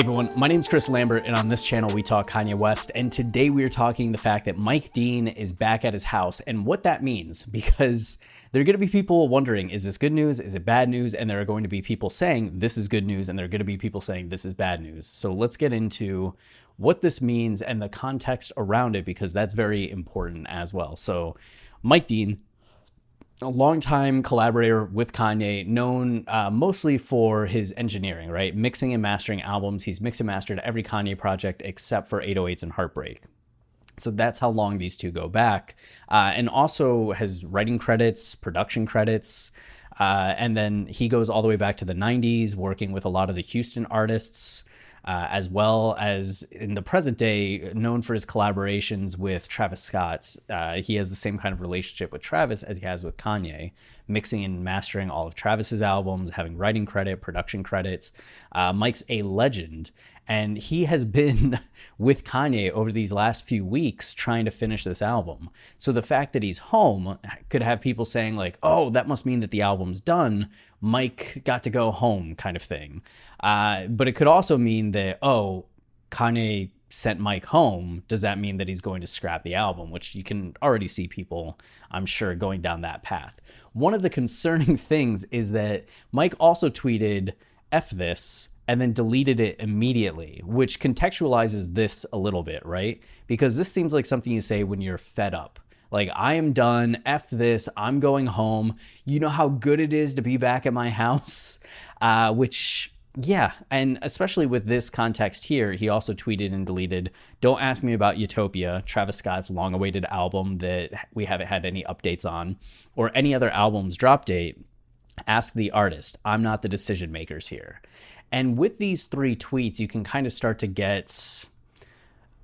Hey everyone, my name is Chris Lambert, and on this channel we talk Kanye West. And today we are talking the fact that Mike Dean is back at his house and what that means. Because there are going to be people wondering, is this good news? Is it bad news? And there are going to be people saying this is good news, and there are going to be people saying this is bad news. So let's get into what this means and the context around it, because that's very important as well. So, Mike Dean, a longtime collaborator with Kanye, known uh, mostly for his engineering, right? Mixing and mastering albums. He's mixed and mastered every Kanye project except for 808s and Heartbreak. So that's how long these two go back. Uh, and also has writing credits, production credits. Uh, and then he goes all the way back to the 90s, working with a lot of the Houston artists uh, as well as in the present day, known for his collaborations with Travis Scott. Uh, he has the same kind of relationship with Travis as he has with Kanye, mixing and mastering all of Travis's albums, having writing credit, production credits. Uh, Mike's a legend. And he has been with Kanye over these last few weeks trying to finish this album. So the fact that he's home could have people saying, like, oh, that must mean that the album's done. Mike got to go home, kind of thing. Uh, but it could also mean that, oh, Kanye sent Mike home. Does that mean that he's going to scrap the album? Which you can already see people, I'm sure, going down that path. One of the concerning things is that Mike also tweeted, F this, and then deleted it immediately, which contextualizes this a little bit, right? Because this seems like something you say when you're fed up. Like, I am done. F this. I'm going home. You know how good it is to be back at my house? Uh, which yeah, and especially with this context here, he also tweeted and deleted, Don't ask me about Utopia, Travis Scott's long awaited album that we haven't had any updates on, or any other album's drop date. Ask the artist. I'm not the decision makers here. And with these three tweets, you can kind of start to get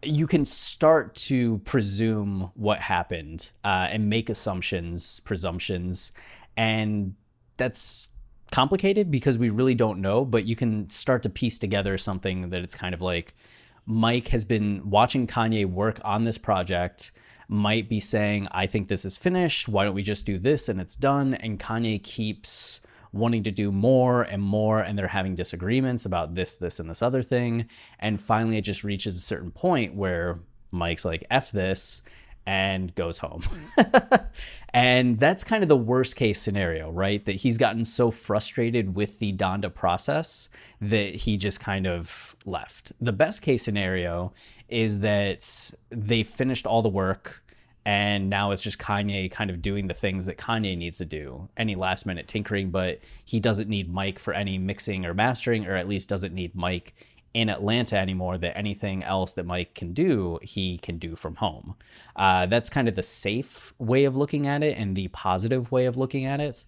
you can start to presume what happened uh, and make assumptions, presumptions, and that's complicated because we really don't know, but you can start to piece together something that it's kind of like Mike has been watching Kanye work on this project, might be saying, I think this is finished. Why don't we just do this and it's done? And Kanye keeps wanting to do more and more, and they're having disagreements about this, this, and this other thing. And finally, it just reaches a certain point where Mike's like, F this and goes home. and that's kind of the worst case scenario, right? That he's gotten so frustrated with the Donda process that he just kind of left. The best case scenario is that they finished all the work and now it's just Kanye kind of doing the things that Kanye needs to do, any last minute tinkering, but he doesn't need Mike for any mixing or mastering, or at least doesn't need Mike in Atlanta anymore that anything else that Mike can do, he can do from home. Uh, that's kind of the safe way of looking at it and the positive way of looking at it.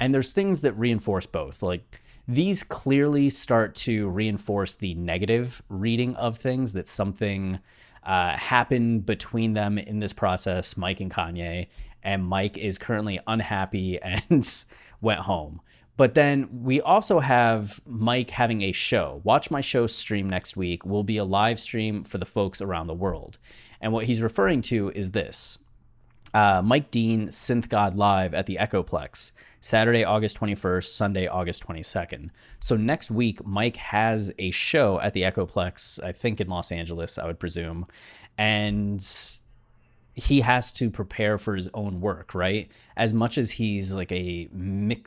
And there's things that reinforce both. Like these clearly start to reinforce the negative reading of things that something uh, happened between them in this process, Mike and Kanye. And Mike is currently unhappy and went home. But then we also have Mike having a show. Watch My Show stream next week will be a live stream for the folks around the world. And what he's referring to is this uh, Mike Dean Synth God Live at the Echoplex, Saturday, August 21st, Sunday, August 22nd. So next week, Mike has a show at the Echoplex, I think in Los Angeles, I would presume. And he has to prepare for his own work, right? As much as he's like a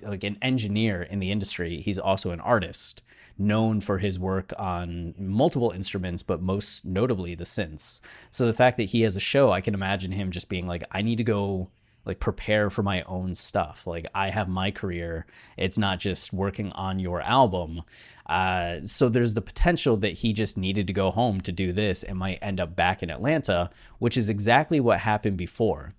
like an engineer in the industry, he's also an artist known for his work on multiple instruments, but most notably the synths. So the fact that he has a show, I can imagine him just being like, I need to go like prepare for my own stuff. Like I have my career. It's not just working on your album. Uh, so there's the potential that he just needed to go home to do this and might end up back in Atlanta, which is exactly what happened before.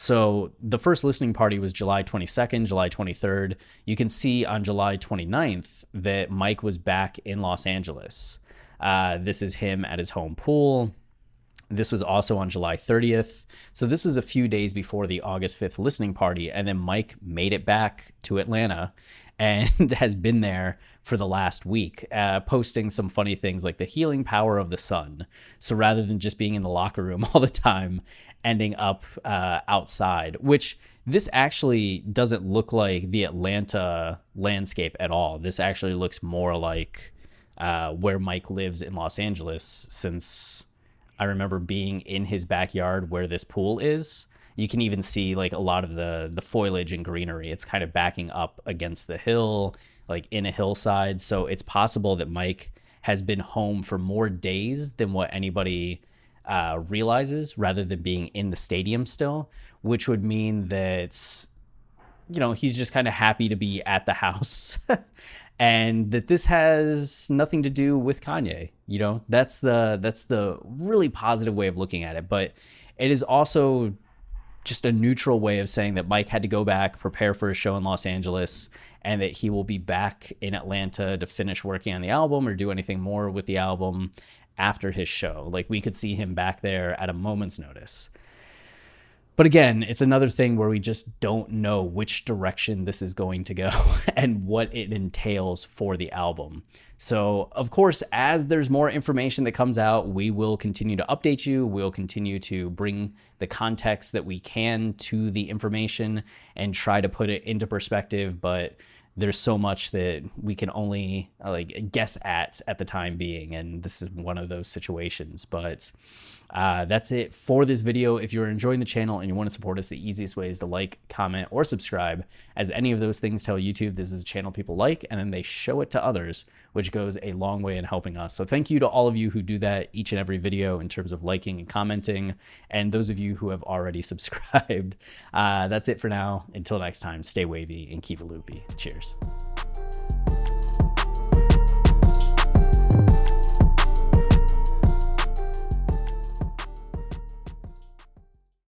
So the first listening party was July 22nd, July 23rd. You can see on July 29th that Mike was back in Los Angeles. Uh, this is him at his home pool. This was also on July 30th. So this was a few days before the August 5th listening party. And then Mike made it back to Atlanta and has been there for the last week, uh, posting some funny things like the healing power of the sun. So rather than just being in the locker room all the time, ending up uh, outside, which this actually doesn't look like the Atlanta landscape at all. This actually looks more like uh, where Mike lives in Los Angeles, since I remember being in his backyard where this pool is. You can even see like a lot of the the foliage and greenery. It's kind of backing up against the hill, like in a hillside. So it's possible that Mike has been home for more days than what anybody uh, realizes, rather than being in the stadium still, which would mean that you know he's just kind of happy to be at the house and that this has nothing to do with Kanye. You know, that's the that's the really positive way of looking at it, but it is also just a neutral way of saying that Mike had to go back, prepare for a show in Los Angeles, and that he will be back in Atlanta to finish working on the album or do anything more with the album after his show. Like we could see him back there at a moment's notice. But again, it's another thing where we just don't know which direction this is going to go and what it entails for the album. So, of course, as there's more information that comes out, we will continue to update you. We'll continue to bring the context that we can to the information and try to put it into perspective. But there's so much that we can only like guess at at the time being and this is one of those situations. But uh, that's it for this video. If you're enjoying the channel and you want to support us the easiest way is to like comment or subscribe. As any of those things tell youtube this is a channel people like and then they show it to others which goes a long way in helping us. So thank you to all of you who do that each and every video in terms of liking and commenting and those of you who have already subscribed. Uh, that's it for now. Until next time stay wavy and keep it loopy. Cheers years.